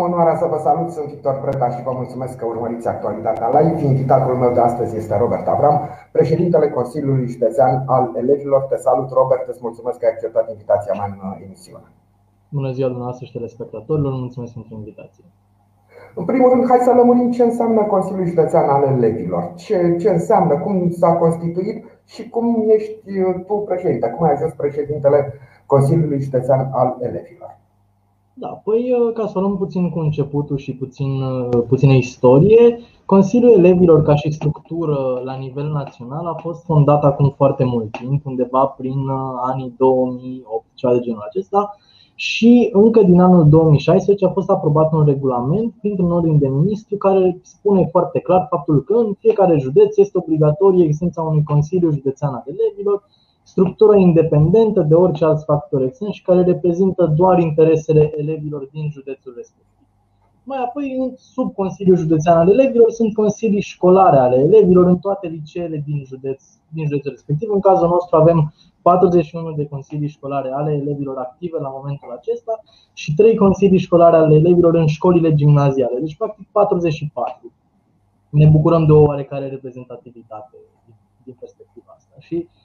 Am onoarea să vă salut, sunt Victor Preda și vă mulțumesc că urmăriți actualitatea live. Invitatul meu de astăzi este Robert Avram, președintele Consiliului Județean al Elevilor. Te salut, Robert, îți mulțumesc că ai acceptat invitația mea în uh, emisiune. Bună ziua dumneavoastră și telespectatorilor, mulțumesc pentru invitație. În primul rând, hai să lămurim ce înseamnă Consiliul Județean al Elevilor. Ce, ce înseamnă, cum s-a constituit și cum ești uh, tu președinte, cum ai ajuns președintele Consiliului Județean al Elevilor. Da, păi uh, ca să luăm puțin cu începutul și puțin, uh, puțină istorie, Consiliul Elevilor ca și structură la nivel național a fost fondat acum foarte mult timp, undeva prin anii 2008, ceva de genul acesta, și încă din anul 2016 a fost aprobat un regulament printr-un ordin de ministru care spune foarte clar faptul că în fiecare județ este obligatorie existența unui Consiliu Județean al Elevilor, structură independentă de orice alți factori externi și care reprezintă doar interesele elevilor din județul respectiv. Mai apoi, sub Consiliul Județean al Elevilor, sunt consilii școlare ale elevilor în toate liceele din, județ, din județul respectiv. În cazul nostru avem 41 de consilii școlare ale elevilor active la momentul acesta și 3 consilii școlare ale elevilor în școlile gimnaziale, deci practic 44. Ne bucurăm de o oarecare reprezentativitate din perspectiva asta. Și uh,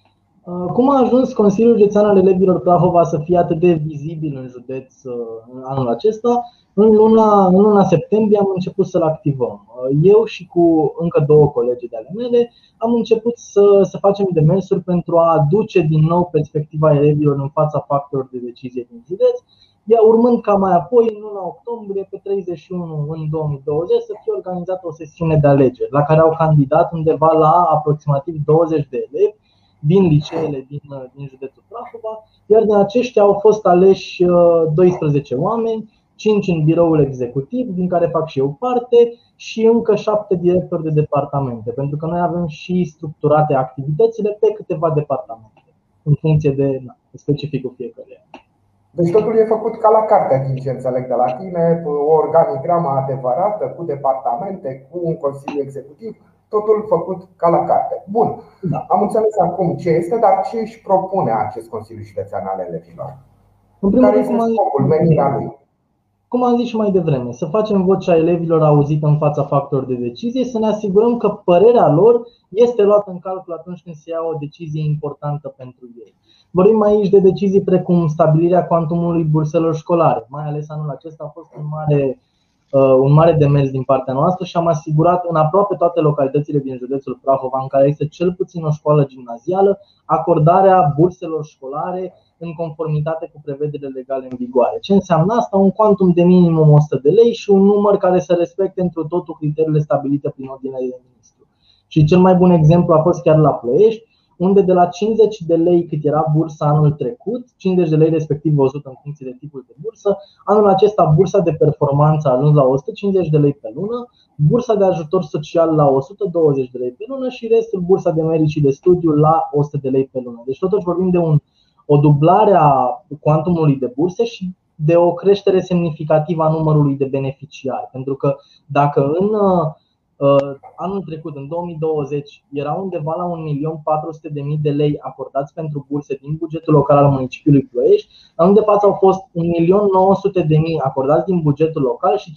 cum a ajuns Consiliul Județean al Elevilor Prahova să fie atât de vizibil în județ uh, în anul acesta? În luna, în luna septembrie am început să-l activăm. Eu și cu încă două colegi de ale mele am început să, să facem demersuri pentru a aduce din nou perspectiva elevilor în fața factorilor de decizie din județ, iar urmând ca mai apoi, în luna octombrie, pe 31 în 2020, să fie organizată o sesiune de alegeri, la care au candidat undeva la aproximativ 20 de elevi din liceele din, din județul Prahova, iar din aceștia au fost aleși 12 oameni 5 în biroul executiv, din care fac și eu parte, și încă 7 directori de departamente, pentru că noi avem și structurate activitățile pe câteva departamente, în funcție de na, specificul fiecăruia. Deci totul e făcut ca la carte, din ce înțeleg de la tine, o organigramă adevărată, cu departamente, cu un consiliu executiv, totul făcut ca la carte. Bun, da. am înțeles acum ce este, dar ce își propune acest Consiliu Județean al Elevilor? În primul Care este scopul, menirea lui? cum am zis și mai devreme, să facem vocea elevilor auzită în fața factorilor de decizie, să ne asigurăm că părerea lor este luată în calcul atunci când se ia o decizie importantă pentru ei. Vorbim aici de decizii precum stabilirea cuantumului burselor școlare. Mai ales anul acesta a fost un mare, uh, un mare demers din partea noastră și am asigurat în aproape toate localitățile din județul Prahova, în care este cel puțin o școală gimnazială, acordarea burselor școlare în conformitate cu prevederile legale în vigoare. Ce înseamnă asta? Un quantum de minimum 100 de lei și un număr care să respecte într totul criteriile stabilite prin ordinea de ministru. Și cel mai bun exemplu a fost chiar la Ploiești, unde de la 50 de lei cât era bursa anul trecut, 50 de lei respectiv 100 în funcție de tipul de bursă, anul acesta bursa de performanță a ajuns la 150 de lei pe lună, bursa de ajutor social la 120 de lei pe lună și restul bursa de merit și de studiu la 100 de lei pe lună. Deci totuși vorbim de un o dublare a cuantumului de burse și de o creștere semnificativă a numărului de beneficiari. Pentru că dacă în uh, anul trecut, în 2020, era undeva la 1.400.000 de lei acordați pentru burse din bugetul local al municipiului Ploiești, în de față au fost 1.900.000 acordați din bugetul local și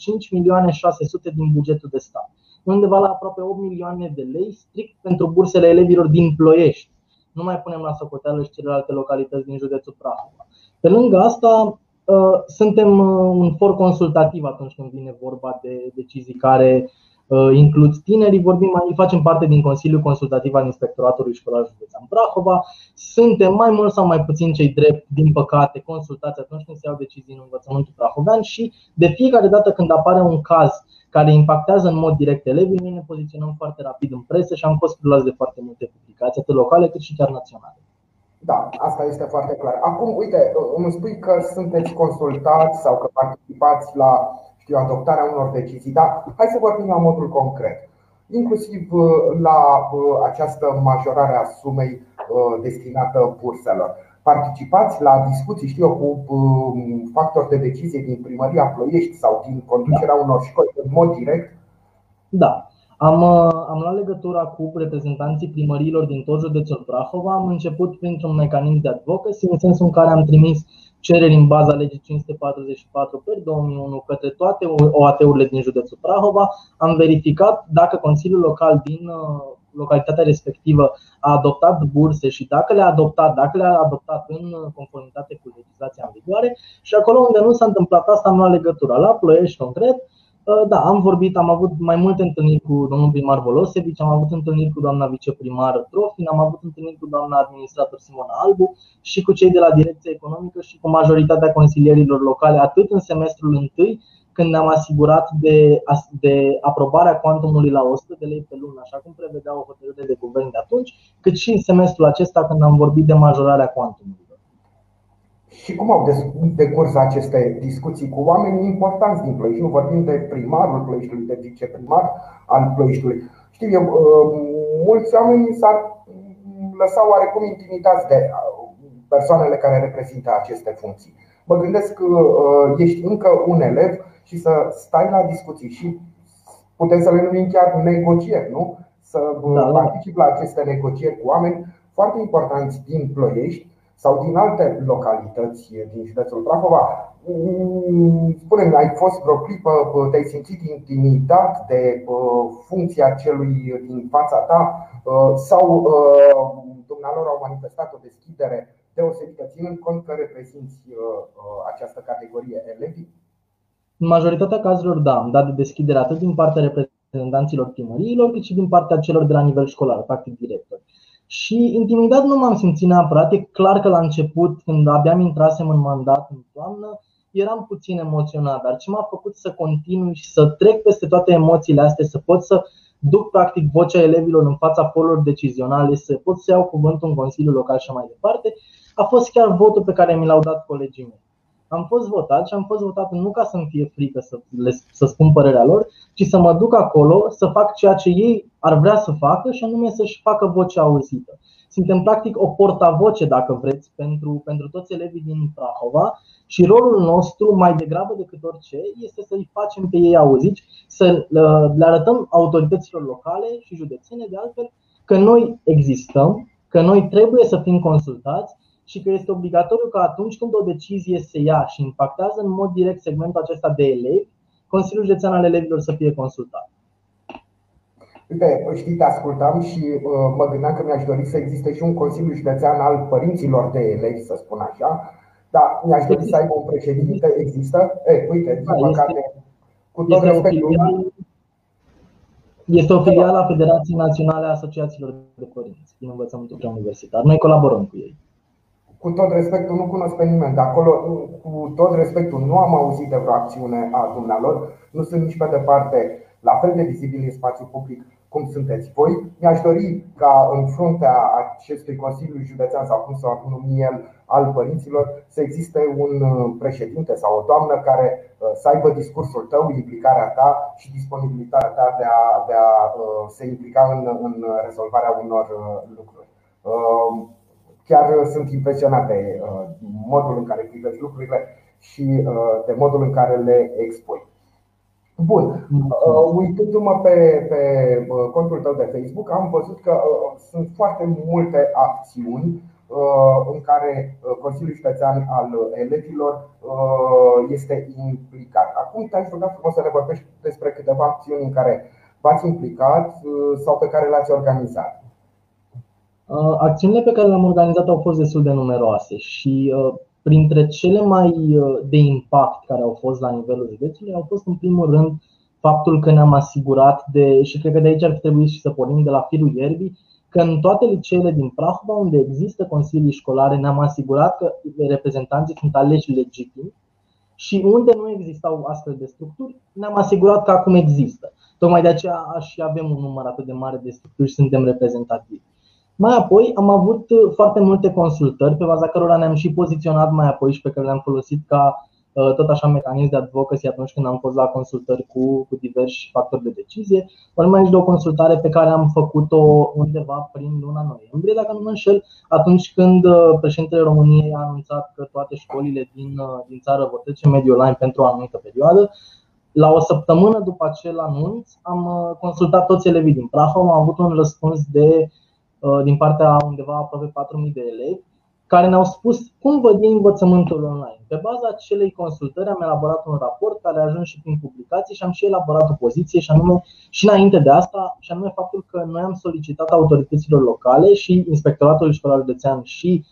5.600.000 din bugetul de stat. Undeva la aproape 8 milioane de lei strict pentru bursele elevilor din Ploiești nu mai punem la socoteală și celelalte localități din județul Prahova. Pe lângă asta, uh, suntem uh, un for consultativ atunci când vine vorba de decizii care uh, includ tinerii. Vorbim, mai facem parte din Consiliul Consultativ al Inspectoratului Școlar Județean Prahova. Suntem mai mult sau mai puțin cei drept, din păcate, consultați atunci când se iau decizii în învățământul prahovean și de fiecare dată când apare un caz care impactează în mod direct elevii, noi ne poziționăm foarte rapid în presă și am fost preluați de foarte multe publicații, atât locale cât și chiar naționale. Da, asta este foarte clar. Acum, uite, îmi spui că sunteți consultați sau că participați la știu, adoptarea unor decizii, dar hai să vorbim la modul concret. Inclusiv uh, la uh, această majorare a sumei uh, destinată burselor participați la discuții, știu eu, cu um, factori de decizie din primăria Ploiești sau din conducerea da. unor școli în mod direct? Da. Am, uh, am luat legătura cu reprezentanții primăriilor din tot județul Prahova. Am început printr-un mecanism de advocacy, în sensul în care am trimis cereri în baza legii 544 pe 2001 către toate OAT-urile din județul Prahova. Am verificat dacă Consiliul Local din localitatea respectivă a adoptat burse și dacă le-a adoptat, dacă le-a adoptat în conformitate cu legislația în vigoare și acolo unde nu s-a întâmplat asta am luat legătura. La Ploiești concret, Uh, da, am vorbit, am avut mai multe întâlniri cu domnul primar Volosevici, am avut întâlniri cu doamna viceprimar Trofin, am avut întâlniri cu doamna administrator Simona Albu și cu cei de la Direcția Economică și cu majoritatea consilierilor locale, atât în semestrul întâi, când ne-am asigurat de, de aprobarea cuantumului la 100 de lei pe lună, așa cum prevedea o hotărâre de guvern de atunci, cât și în semestrul acesta când am vorbit de majorarea cuantumului. Și cum au decurs aceste discuții cu oameni importanți din Ploiești? Nu vorbim de primarul Ploieștiului, de viceprimar al Ploieștiului. Știu eu, uh, mulți oameni s-ar lăsa oarecum intimidați de uh, persoanele care reprezintă aceste funcții. Mă gândesc că uh, ești încă un elev și să stai la discuții și putem să le numim chiar negocieri, nu? Să da, da. particip la aceste negocieri cu oameni foarte importanți din Ploiești sau din alte localități din județul Prahova. Mm, spune-mi, ai fost vreo clipă, te-ai simțit intimidat de funcția celui din fața ta sau dumnealor au manifestat o deschidere deosebită, ținând cont că reprezinți această categorie elevi? În majoritatea cazurilor, da, am dat de deschidere atât din partea reprezentanților primăriilor, cât și din partea celor de la nivel școlar, practic directori. Și intimidat nu m-am simțit neapărat. E clar că la început, când abia mi intrasem în mandat în toamnă, eram puțin emoționat, dar ce m-a făcut să continui și să trec peste toate emoțiile astea, să pot să duc practic vocea elevilor în fața forurilor decizionale, să pot să iau cuvântul în Consiliul Local și mai departe, a fost chiar votul pe care mi l-au dat colegii mei am fost votat și am fost votat nu ca să-mi fie frică să, le, să spun părerea lor, ci să mă duc acolo să fac ceea ce ei ar vrea să facă și anume să-și facă vocea auzită. Suntem practic o portavoce, dacă vreți, pentru, pentru toți elevii din Prahova și rolul nostru, mai degrabă decât orice, este să-i facem pe ei auziți, să le arătăm autorităților locale și județene, de altfel, că noi existăm, că noi trebuie să fim consultați și că este obligatoriu că atunci când o decizie se ia și impactează în mod direct segmentul acesta de elevi, Consiliul Județean al Elevilor să fie consultat. Uite, știi, te ascultam și uh, mă gândeam că mi-aș dori să existe și un Consiliu Județean al părinților de elevi, să spun așa, dar mi-aș dori să aibă un președinte, există? E, uite, din da, păcate, cu tot respectul. Este o filială a Federației Naționale a Asociațiilor de Părinți din învățământul preuniversitar. Noi colaborăm cu ei cu tot respectul, nu cunosc pe nimeni de acolo, cu tot respectul, nu am auzit de vreo acțiune a dumnealor, nu sunt nici pe departe la fel de vizibil în spațiu public cum sunteți voi. Mi-aș dori ca în fruntea acestui Consiliu Județean sau cum să numi el al părinților să existe un uh, președinte sau o doamnă care uh, să aibă discursul tău, implicarea ta și disponibilitatea ta de a, de a uh, se implica în, în rezolvarea unor lucruri. Chiar sunt impresionat de uh, modul în care privești lucrurile și uh, de modul în care le expui. Bun, uh, uitându-mă pe, pe contul tău de Facebook, am văzut că sunt foarte multe acțiuni în care Consiliul Județean al Elevilor este implicat. Acum te-aș ruga frumos să ne vorbești despre câteva acțiuni în care v-ați implicat sau pe care le-ați organizat. Uh, acțiunile pe care le-am organizat au fost destul de numeroase și uh, printre cele mai uh, de impact care au fost la nivelul județului au fost în primul rând faptul că ne-am asigurat de, și cred că de aici ar trebui și să pornim de la firul ierbii, că în toate liceele din Prahova unde există consilii școlare ne-am asigurat că reprezentanții sunt aleși legitim și unde nu existau astfel de structuri, ne-am asigurat că acum există. Tocmai de aceea și avem un număr atât de mare de structuri și suntem reprezentativi. Mai apoi am avut uh, foarte multe consultări pe baza cărora ne-am și poziționat mai apoi și pe care le-am folosit ca uh, tot așa mecanism de advocacy atunci când am fost la consultări cu, cu diversi factori de decizie. Vorbim aici de o consultare pe care am făcut-o undeva prin luna noiembrie, dacă nu mă înșel, atunci când uh, președintele României a anunțat că toate școlile din, din țară vor trece mediul online pentru o anumită perioadă. La o săptămână după acel anunț am consultat toți elevii din Prahova, am avut un răspuns de Uh, din partea undeva aproape 4.000 de elevi care ne-au spus cum văd ei învățământul online. Pe baza acelei consultări am elaborat un raport care a ajuns și prin publicații și am și elaborat o poziție și anume și înainte de asta, și anume faptul că noi am solicitat autorităților locale și Inspectoratul Școlar Județean și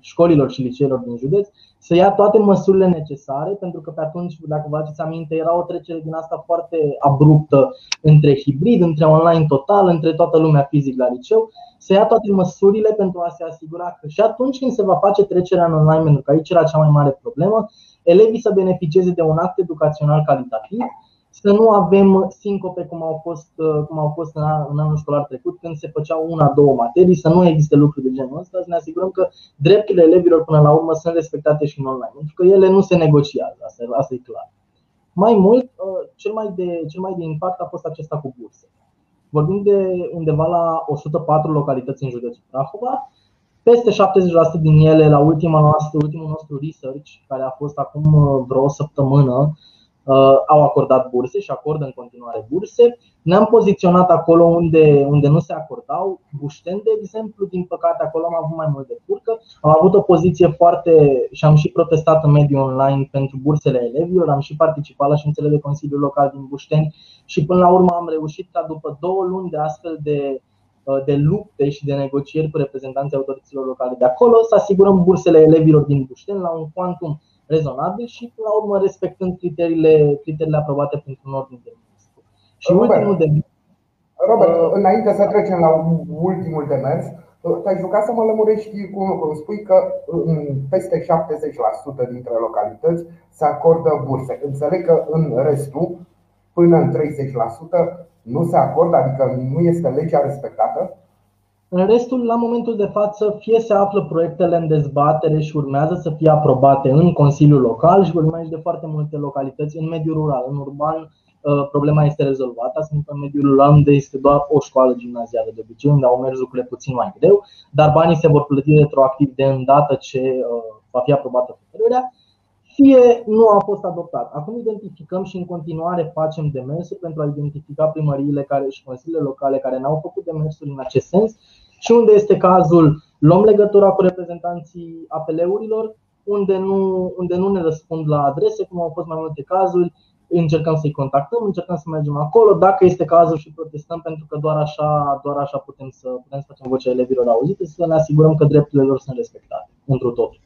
școlilor și liceelor din județ să ia toate măsurile necesare, pentru că pe atunci, dacă vă aduceți aminte, era o trecere din asta foarte abruptă între hibrid, între online total, între toată lumea fizic la liceu, să ia toate măsurile pentru a se asigura că și atunci când se va face trecerea în online, pentru că aici era cea mai mare problemă, elevii să beneficieze de un act educațional calitativ să nu avem sincope cum au fost, uh, cum au fost în anul școlar trecut, când se făceau una, două materii, să nu existe lucruri de genul ăsta, să ne asigurăm că drepturile elevilor până la urmă sunt respectate și în online, pentru că ele nu se negociază, asta, asta e clar. Mai mult, uh, cel mai, de, cel mai de impact a fost acesta cu burse. Vorbim de undeva la 104 localități în județul Prahova, peste 70% din ele, la ultima noastră, ultimul nostru research, care a fost acum uh, vreo săptămână, Uh, au acordat burse și acordă în continuare burse. Ne-am poziționat acolo unde, unde nu se acordau. Bușten, de exemplu, din păcate, acolo am avut mai mult de furcă. Am avut o poziție foarte și am și protestat în mediul online pentru bursele elevilor. Am și participat la ședințele de Consiliul Local din Bușteni și până la urmă am reușit ca după două luni de astfel de uh, de lupte și de negocieri cu reprezentanții autorităților locale de acolo, să asigurăm bursele elevilor din Bușteni la un quantum rezonabil și, până la urmă, respectând criteriile, criteriile aprobate pentru un ordin de ministru. Și Robert, ultimul de Robert, uh, înainte să trecem la ultimul demers, uh, te-ai jucat să mă lămurești cum, cum spui că în peste 70% dintre localități se acordă burse. Înțeleg că în restul, până în 30%, nu se acordă, adică nu este legea respectată? În restul, la momentul de față, fie se află proiectele în dezbatere și urmează să fie aprobate în Consiliul Local și vorbim aici de foarte multe localități în mediul rural. În urban, uh, problema este rezolvată, sunt în mediul rural unde este doar o școală gimnazială de obicei, unde au mers lucrurile puțin mai greu, dar banii se vor plăti retroactiv de îndată ce uh, va fi aprobată hotărârea fie nu a fost adoptat. Acum identificăm și în continuare facem demersuri pentru a identifica primăriile care și consiliile locale care n-au făcut demersuri în acest sens și unde este cazul, luăm legătura cu reprezentanții apeleurilor, unde nu, unde nu ne răspund la adrese, cum au fost mai multe cazuri, încercăm să-i contactăm, încercăm să mergem acolo, dacă este cazul și protestăm, pentru că doar așa, doar așa putem să putem să facem vocea elevilor auzite, să ne asigurăm că drepturile lor sunt respectate, întru totul.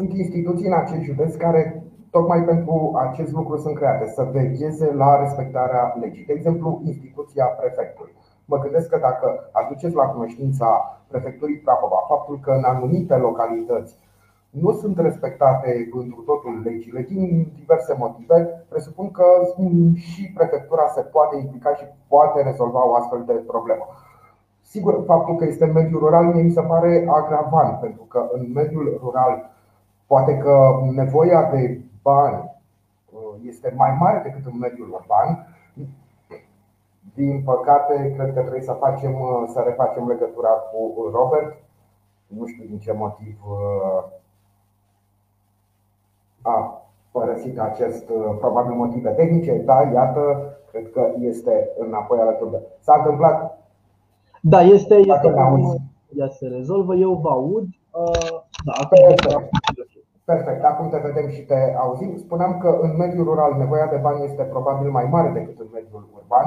Sunt instituții în acest județ care tocmai pentru acest lucru sunt create, să vegheze la respectarea legii. De exemplu, instituția prefectului. Mă gândesc că dacă aduceți la cunoștința prefecturii Prahova faptul că în anumite localități nu sunt respectate întru totul legile din diverse motive, presupun că și prefectura se poate implica și poate rezolva o astfel de problemă. Sigur, faptul că este în mediul rural mie mi se pare agravant, pentru că în mediul rural Poate că nevoia de bani uh, este mai mare decât în mediul urban. Din păcate, cred că trebuie să facem uh, să refacem legătura cu Robert. Nu știu din ce motiv uh, a părăsit acest, probabil motive tehnice, dar iată, cred că este înapoi alături de. S-a întâmplat? Da, este, este ea se rezolvă, eu vă aud. Da, acum Perfect, acum te vedem și te auzim. Spuneam că în mediul rural nevoia de bani este probabil mai mare decât în mediul urban.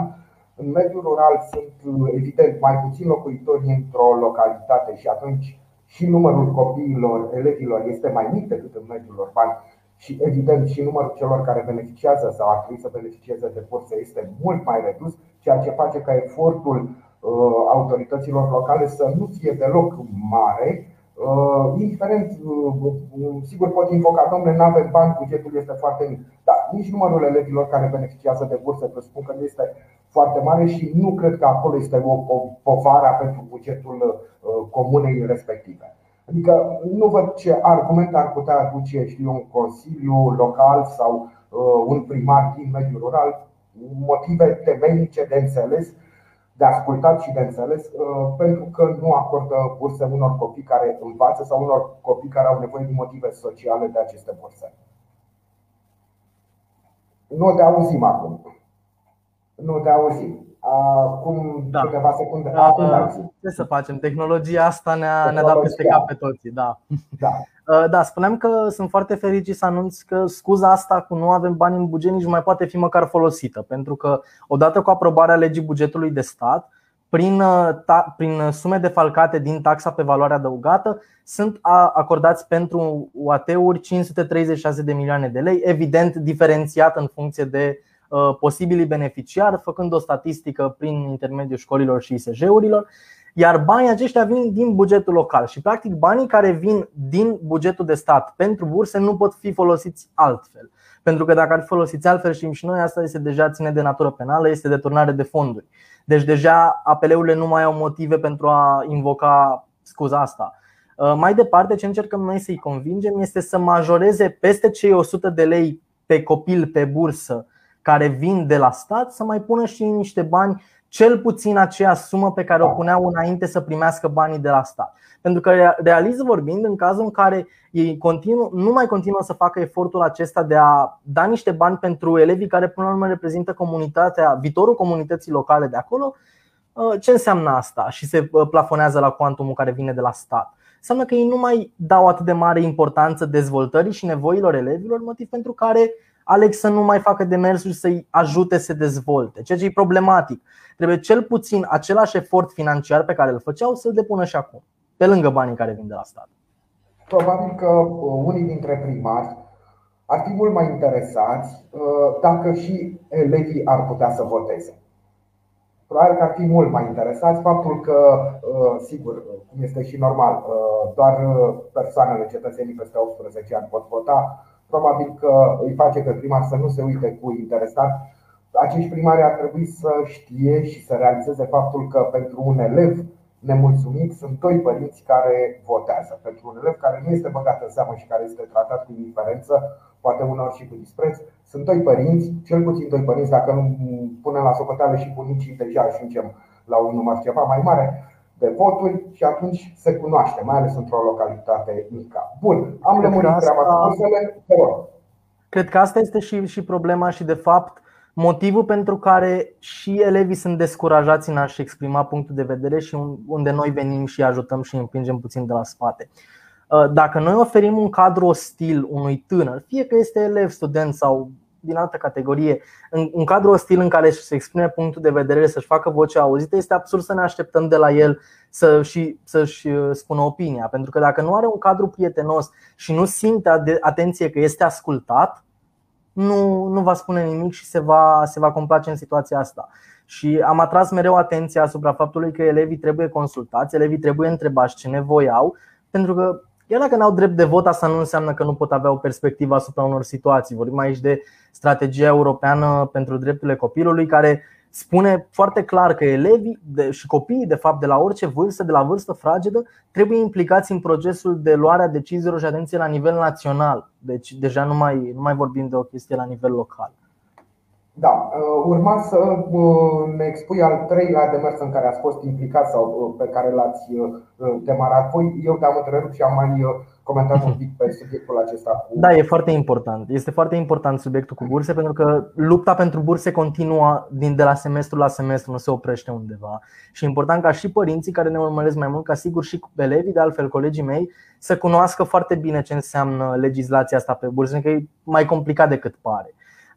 În mediul rural sunt, evident, mai puțini locuitori într-o localitate și atunci și numărul copiilor, elevilor este mai mic decât în mediul urban și evident și numărul celor care beneficiază sau ar trebui să beneficieze de burse este mult mai redus, ceea ce face ca efortul uh, autorităților locale să nu fie deloc mare Uh, indiferent, uh, uh, sigur pot invoca, domnule, nu avem bani, bugetul este foarte mic. Dar nici numărul elevilor care beneficiază de burse presupun că nu este foarte mare și nu cred că acolo este o povară pentru bugetul comunei respective. Adică nu văd ce argument ar putea aduce știu, un consiliu local sau un primar din mediul rural, motive temeinice de înțeles de ascultat și de înțeles, uh, pentru că nu acordă burse unor copii care învață sau unor copii care au nevoie din motive sociale de aceste burse. Nu te auzim acum. Nu te auzim. Acum da. câteva secunde. Acum, da, ce să facem? Tehnologia asta ne-a, ne dat peste cap pe toții. Da. Da. Da, spuneam că sunt foarte fericit să anunț că scuza asta cu nu avem bani în buget nici nu mai poate fi măcar folosită. Pentru că odată cu aprobarea legii bugetului de stat, prin, ta, prin sume defalcate din taxa pe valoare adăugată, sunt acordați pentru UAT-uri 536 de milioane de lei, evident diferențiat în funcție de Uh, posibilii beneficiari, făcând o statistică prin intermediul școlilor și ISJ-urilor, iar banii aceștia vin din bugetul local și practic banii care vin din bugetul de stat pentru burse nu pot fi folosiți altfel. Pentru că dacă ar fi folosiți altfel, știm și noi, asta este deja ține de natură penală, este deturnare de fonduri. Deci deja apeleurile nu mai au motive pentru a invoca scuza asta. Uh, mai departe, ce încercăm noi să-i convingem este să majoreze peste cei 100 de lei pe copil pe bursă care vin de la stat să mai pună și niște bani, cel puțin aceea sumă pe care o puneau înainte să primească banii de la stat. Pentru că, realist vorbind, în cazul în care ei continu, nu mai continuă să facă efortul acesta de a da niște bani pentru elevii care, până la urmă, reprezintă comunitatea, viitorul comunității locale de acolo, uh, ce înseamnă asta? Și se uh, plafonează la cuantumul care vine de la stat. Înseamnă că ei nu mai dau atât de mare importanță dezvoltării și nevoilor elevilor, motiv pentru care aleg să nu mai facă demersuri să-i ajute să se dezvolte, ceea ce e problematic. Trebuie cel puțin același efort financiar pe care îl făceau să-l depună și acum, pe lângă banii care vin de la stat. Probabil că uh, unii dintre primari ar fi mult mai interesați uh, dacă și elevii ar putea să voteze. Probabil că ar fi mult mai interesați faptul că, uh, sigur, cum este și normal, doar persoanele, cetățenii peste 18 ani pot vota, probabil că îi face pe primar să nu se uite cu interesat. Acești primari ar trebui să știe și să realizeze faptul că pentru un elev nemulțumit sunt doi părinți care votează. Pentru un elev care nu este băgat în seamă și care este tratat cu indiferență, poate unor și cu dispreț, sunt doi părinți, cel puțin doi părinți, dacă nu punem la socoteală și bunicii, deja ajungem la un număr ceva mai mare de voturi și atunci se cunoaște, mai ales într-o localitate mică. Bun, am lămurit asta... treaba cu cursele, Cred că asta este și, și problema și de fapt motivul pentru care și elevii sunt descurajați în a-și exprima punctul de vedere și unde noi venim și ajutăm și împingem puțin de la spate. Uh, dacă noi oferim un cadru ostil unui tânăr, fie că este elev, student sau din altă categorie, în un cadru ostil în care să exprime punctul de vedere, să-și facă vocea auzită, este absurd să ne așteptăm de la el să și, să-și uh, spună opinia. Pentru că dacă nu are un cadru prietenos și nu simte atenție că este ascultat, nu, nu va spune nimic și se va, se va complace în situația asta. Și am atras mereu atenția asupra faptului că elevii trebuie consultați, elevii trebuie întrebați ce nevoie au, pentru că Chiar dacă n-au drept de vot, asta nu înseamnă că nu pot avea o perspectivă asupra unor situații. Vorbim aici de strategia europeană pentru drepturile copilului, care spune foarte clar că elevii și copiii, de fapt, de la orice vârstă, de la vârstă fragedă, trebuie implicați în procesul de luare a deciziilor și atenție la nivel național. Deci, deja nu mai, nu mai vorbim de o chestie la nivel local. Da, uh, urma să uh, ne expui al treilea demers în care ați fost implicat sau uh, pe care l-ați demarat voi. Eu te-am întrerupt și am mai comentat un pic pe subiectul acesta. Cu... Da, e foarte important. Este foarte important subiectul cu burse pentru că lupta pentru burse continuă din de la semestru la semestru, nu se oprește undeva. Și e important ca și părinții care ne urmăresc mai mult, ca sigur și elevii, de altfel colegii mei, să cunoască foarte bine ce înseamnă legislația asta pe burse, că e mai complicat decât pare.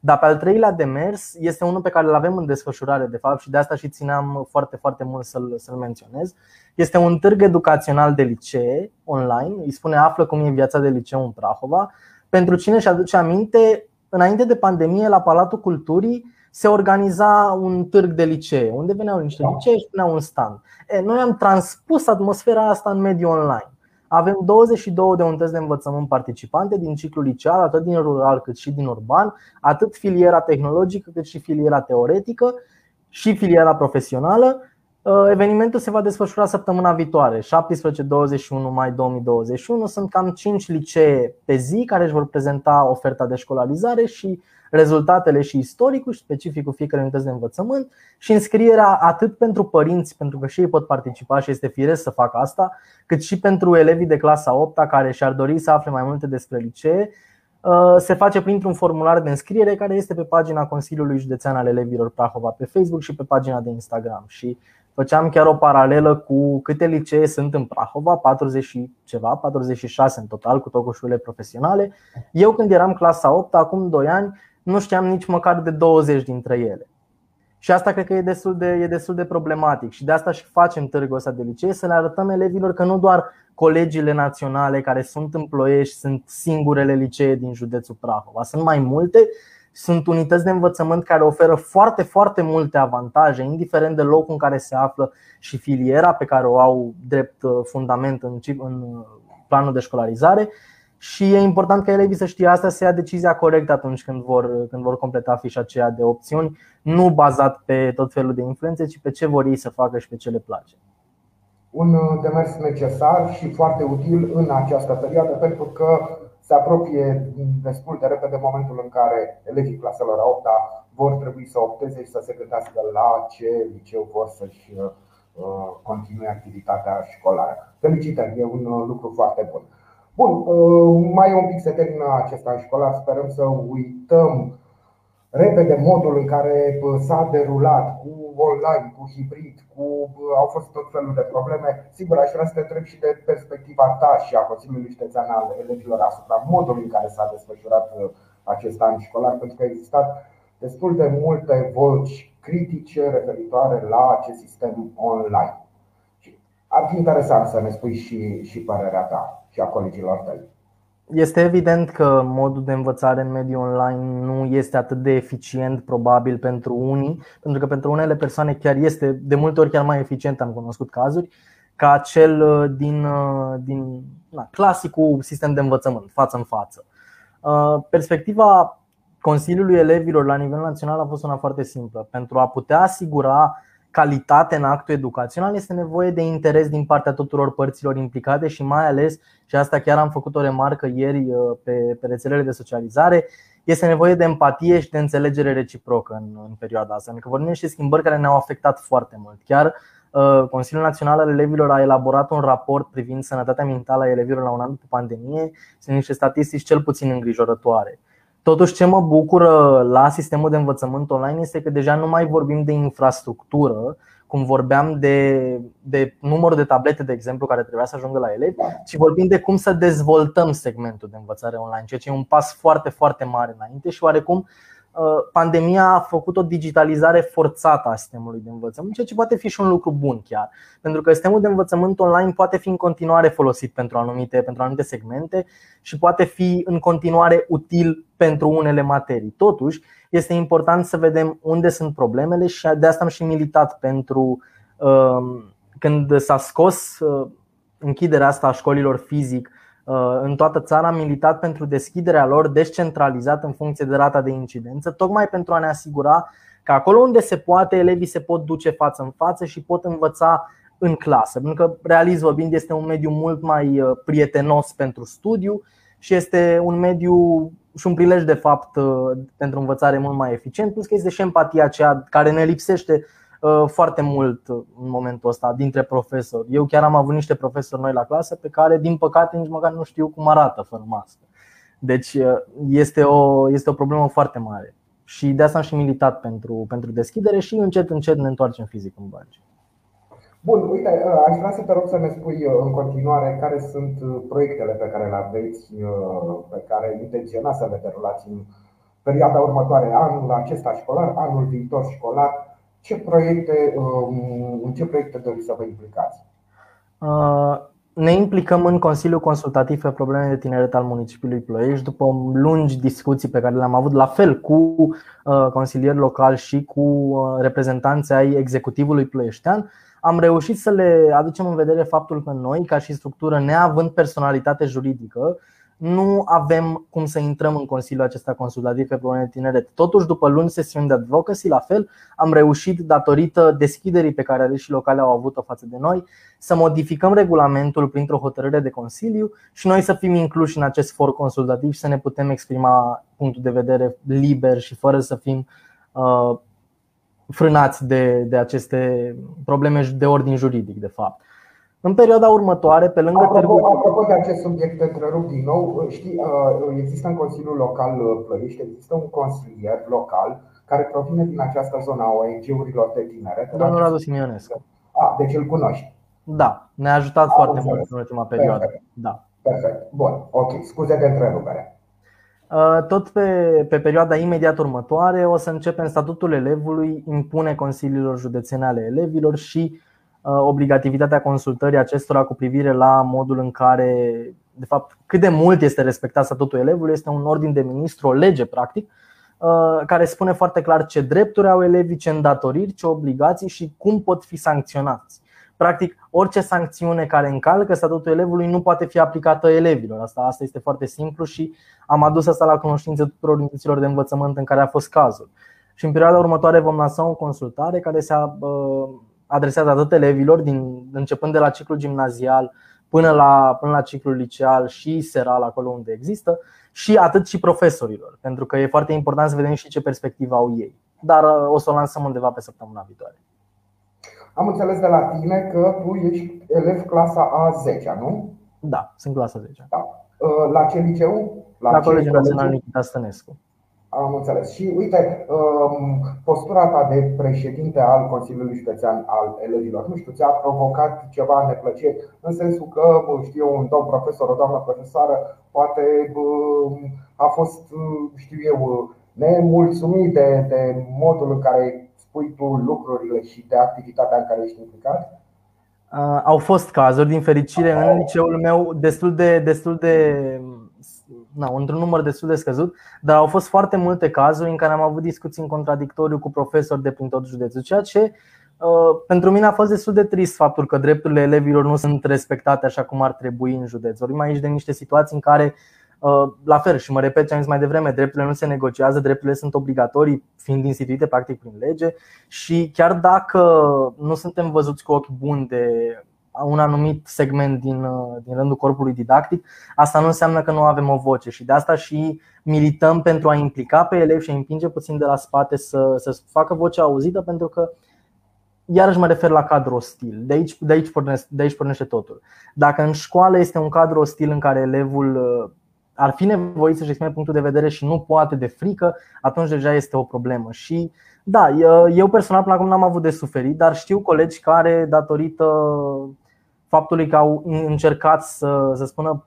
Dar pe al treilea demers este unul pe care îl avem în desfășurare, de fapt, și de asta și țineam foarte, foarte mult să-l, să-l menționez. Este un târg educațional de licee online, îi spune Află cum e viața de liceu în Prahova. Pentru cine și aduce aminte, înainte de pandemie, la Palatul Culturii se organiza un târg de licee, unde veneau niște licee și puneau un stand. E, noi am transpus atmosfera asta în mediul online. Avem 22 de unități de învățământ participante din ciclul liceal, atât din rural cât și din urban, atât filiera tehnologică cât și filiera teoretică și filiera profesională. Uh, evenimentul se va desfășura săptămâna viitoare, 17-21 mai 2021. Sunt cam 5 licee pe zi care își vor prezenta oferta de școlarizare și rezultatele și istoricul și specificul fiecare unități de învățământ și înscrierea atât pentru părinți, pentru că și ei pot participa și este firesc să facă asta, cât și pentru elevii de clasa 8 care și-ar dori să afle mai multe despre licee. se face printr-un formular de înscriere care este pe pagina Consiliului Județean al Elevilor Prahova pe Facebook și pe pagina de Instagram. Și făceam chiar o paralelă cu câte licee sunt în Prahova, 40 și ceva, 46 în total, cu tot cu școlile profesionale. Eu când eram clasa 8, acum 2 ani, nu știam nici măcar de 20 dintre ele. Și asta cred că e destul de, e destul de problematic și de asta și facem târgul ăsta de licee, să le arătăm elevilor că nu doar colegiile naționale care sunt în Ploiești sunt singurele licee din județul Prahova. Sunt mai multe, sunt unități de învățământ care oferă foarte, foarte multe avantaje, indiferent de locul în care se află și filiera pe care o au drept uh, fundament în, în uh, planul de școlarizare și e important ca elevii să știe asta, să ia decizia corectă atunci când vor, când vor completa fișa aceea de opțiuni, nu bazat pe tot felul de influențe, ci pe ce vor ei să facă și pe ce le place. Un uh, demers necesar și foarte util în această perioadă, pentru că se apropie destul de repede momentul în care elevii claselor a 8 vor trebui să opteze și să se gândească la ce liceu vor să-și uh, continue activitatea școlară. Felicitări, e un uh, lucru foarte bun. Bun, uh, mai un pic se termină acest an școlar, sperăm să uităm repede modul în care s-a derulat cu online, cu hibrid, cu, au fost tot felul de probleme. Sigur, aș vrea să te întreb și de perspectiva ta și a Consiliului Județean al elevilor asupra modului în care s-a desfășurat uh, acest an școlar, pentru că a existat destul de multe voci critice referitoare la acest sistem online. Ar fi interesant să ne spui și, și părerea ta și a colegilor tăi. Este evident că modul de învățare în mediul online nu este atât de eficient probabil pentru unii, pentru că pentru unele persoane chiar este de multe ori chiar mai eficient, am cunoscut cazuri, ca cel uh, din, uh, din na, clasicul sistem de învățământ, față în față. Uh, perspectiva Consiliului Elevilor la nivel național a fost una foarte simplă. Pentru a putea asigura calitate în actul educațional, este nevoie de interes din partea tuturor părților implicate și mai ales, și asta chiar am făcut o remarcă ieri uh, pe, pe rețelele de socializare, este nevoie de empatie și de înțelegere reciprocă în, în perioada asta. Adică vorbim niște schimbări care ne-au afectat foarte mult. Chiar uh, Consiliul Național al Elevilor a elaborat un raport privind sănătatea mentală a elevilor la un an după pandemie. Sunt niște statistici cel puțin îngrijorătoare. Totuși, ce mă bucură la sistemul de învățământ online este că deja nu mai vorbim de infrastructură, cum vorbeam de, de număr de tablete, de exemplu, care trebuia să ajungă la elevi, ci vorbim de cum să dezvoltăm segmentul de învățare online, ceea ce e un pas foarte, foarte mare înainte și oarecum Uh, pandemia a făcut o digitalizare forțată a sistemului de învățământ, ceea ce poate fi și un lucru bun chiar. Pentru că sistemul de învățământ online poate fi în continuare folosit pentru anumite, pentru anumite segmente și poate fi în continuare util pentru unele materii. Totuși, este important să vedem unde sunt problemele și de asta am și militat pentru uh, când s-a scos uh, închiderea asta a școlilor fizic Uh, în toată țara am militat pentru deschiderea lor descentralizată în funcție de rata de incidență, tocmai pentru a ne asigura că acolo unde se poate, elevii se pot duce față în față și pot învăța în clasă. Pentru că, realist vorbind, este un mediu mult mai uh, prietenos pentru studiu și este un mediu și un prilej de fapt uh, pentru învățare mult mai eficient, plus că este și empatia aceea care ne lipsește Uh, foarte mult în momentul ăsta dintre profesori. Eu chiar am avut niște profesori noi la clasă pe care, din păcate, nici măcar nu știu cum arată fără mască. Deci uh, este o, este o problemă foarte mare. Și de asta am și militat pentru, pentru deschidere și încet, încet ne întoarcem fizic în bănci. Bun, uite, uh, aș vrea să te rog să ne spui în continuare care sunt proiectele pe care le aveți, pe care intenționați să le derulați în perioada următoare, anul acesta școlar, anul viitor școlar, ce proiecte, um, în ce proiecte doriți să vă implicați? Uh, ne implicăm în Consiliul Consultativ pe probleme de tineret al municipiului Ploiești după lungi discuții pe care le-am avut la fel cu uh, consilieri locali și cu uh, reprezentanții ai executivului ploieștean. Am reușit să le aducem în vedere faptul că noi, ca și structură, neavând personalitate juridică, nu avem cum să intrăm în Consiliul acesta consultativ pe probleme tineret. Totuși, după luni sesiuni de advocacy, la fel, am reușit, datorită deschiderii pe care aleșii locale au avut-o față de noi, să modificăm regulamentul printr-o hotărâre de Consiliu și noi să fim incluși în acest for consultativ și să ne putem exprima punctul de vedere liber și fără să fim uh, frânați de, de aceste probleme de ordin juridic, de fapt. În perioada următoare, pe lângă apropo, Târgu apropo de acest subiect, te întrerup din nou. Știi, uh, există în Consiliul Local uh, Plăiești, există un consilier local care provine din această zonă a ONG-urilor de tinere. Domnul Radu Simionescu. A, deci îl cunoști. Da, ne-a ajutat Am foarte înțeles. mult în ultima perioadă. Perfect. Da. Perfect. Bun, ok. Scuze de întrerupere. Uh, tot pe, pe perioada imediat următoare o să începem statutul elevului, impune consiliilor județene ale elevilor și uh, obligativitatea consultării acestora cu privire la modul în care, de fapt, cât de mult este respectat statutul elevului, este un ordin de ministru, o lege practic, uh, care spune foarte clar ce drepturi au elevii, ce îndatoriri, ce obligații și cum pot fi sancționați. Practic, orice sancțiune care încalcă statutul elevului nu poate fi aplicată elevilor. Asta, asta este foarte simplu și am adus asta la cunoștință tuturor instituțiilor de învățământ în care a fost cazul. Și în perioada următoare vom lansa o consultare care se adresează atât elevilor, din, începând de la ciclul gimnazial până la, până la ciclul liceal și seral, acolo unde există, și atât și profesorilor, pentru că e foarte important să vedem și ce perspectivă au ei. Dar o să o lansăm undeva pe săptămâna viitoare. Am înțeles de la tine că tu ești elev clasa a 10 nu? Da, sunt clasa 10 da. Uh, la ce liceu? La, la Colegiul Național Nikita Stănescu. Am înțeles. Și uite, um, postura ta de președinte al Consiliului Județean al elevilor, nu știu, ți-a provocat ceva neplăcere în sensul că, știu un domn profesor, o doamnă profesoară, poate a fost, știu eu, nemulțumit de, de modul în care spui tu lucrurile și de activitatea în care ești implicat? Uh, au fost cazuri, din fericire, în liceul meu destul de, destul de na, într-un număr destul de scăzut, dar au fost foarte multe cazuri în care am avut discuții în contradictoriu cu profesori de prin tot județul, ceea ce uh, pentru mine a fost destul de trist faptul că drepturile elevilor nu sunt respectate așa cum ar trebui în județ. Vorbim aici de niște situații în care Uh, la fel și mă repet ce am zis mai devreme, drepturile nu se negociază, drepturile sunt obligatorii fiind instituite practic prin lege și chiar dacă nu suntem văzuți cu ochi buni de un anumit segment din, uh, din rândul corpului didactic, asta nu înseamnă că nu avem o voce și de asta și milităm pentru a implica pe elevi și a împinge puțin de la spate să, să facă vocea auzită pentru că iarăși mă refer la cadru ostil. De aici, de, aici pornește, de aici pornește totul. Dacă în școală este un cadru ostil în care elevul uh, ar fi nevoit să-și exprime punctul de vedere și nu poate de frică, atunci deja este o problemă. Și da, eu personal până acum n-am avut de suferit, dar știu colegi care, datorită faptului că au încercat să, să spună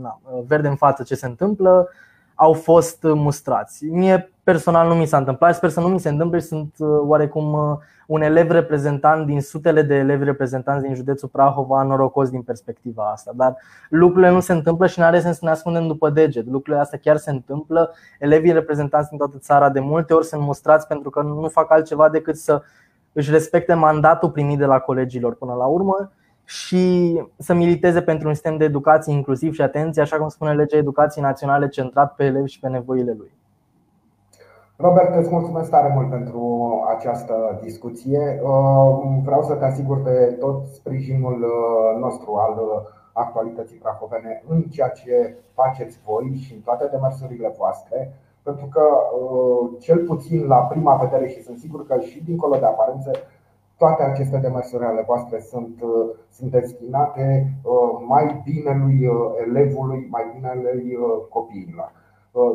na, verde în față ce se întâmplă, au fost mustrați. Mie personal nu mi s-a întâmplat, sper să nu mi se întâmple și sunt uh, oarecum uh, un elev reprezentant din sutele de elevi reprezentanți din județul Prahova norocos din perspectiva asta. Dar lucrurile nu se întâmplă și nu are sens să ne ascundem după deget. Lucrurile astea chiar se întâmplă. Elevii reprezentanți din toată țara de multe ori sunt mustrați pentru că nu fac altceva decât să își respecte mandatul primit de la colegilor până la urmă și să militeze pentru un sistem de educație inclusiv și atenție, așa cum spune legea educației naționale, centrat pe elevi și pe nevoile lui. Robert, îți mulțumesc tare mult pentru această discuție. Uh, vreau să te asigur de tot sprijinul uh, nostru al uh, actualității prahovene în ceea ce faceți voi și în toate demersurile voastre, pentru că, cel puțin la prima vedere, și sunt sigur că și dincolo de aparențe, toate aceste demersuri ale voastre sunt, sunt destinate mai binelui elevului, mai binelui copiilor.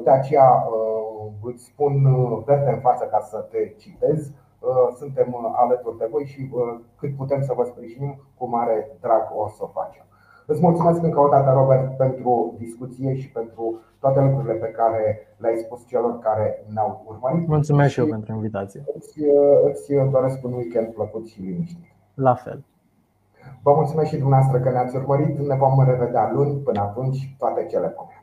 De aceea îți spun verde în față ca să te citez. Suntem alături de voi și cât putem să vă sprijinim, cu mare drag o să o facem. Îți mulțumesc încă o dată, Robert, pentru discuție și pentru toate lucrurile pe care le-ai spus celor care ne-au urmărit. Mulțumesc și eu pentru invitație. Îți, îți doresc un weekend plăcut și liniștit. La fel. Vă mulțumesc și dumneavoastră că ne-ați urmărit. Ne vom revedea luni. Până atunci, toate cele bune.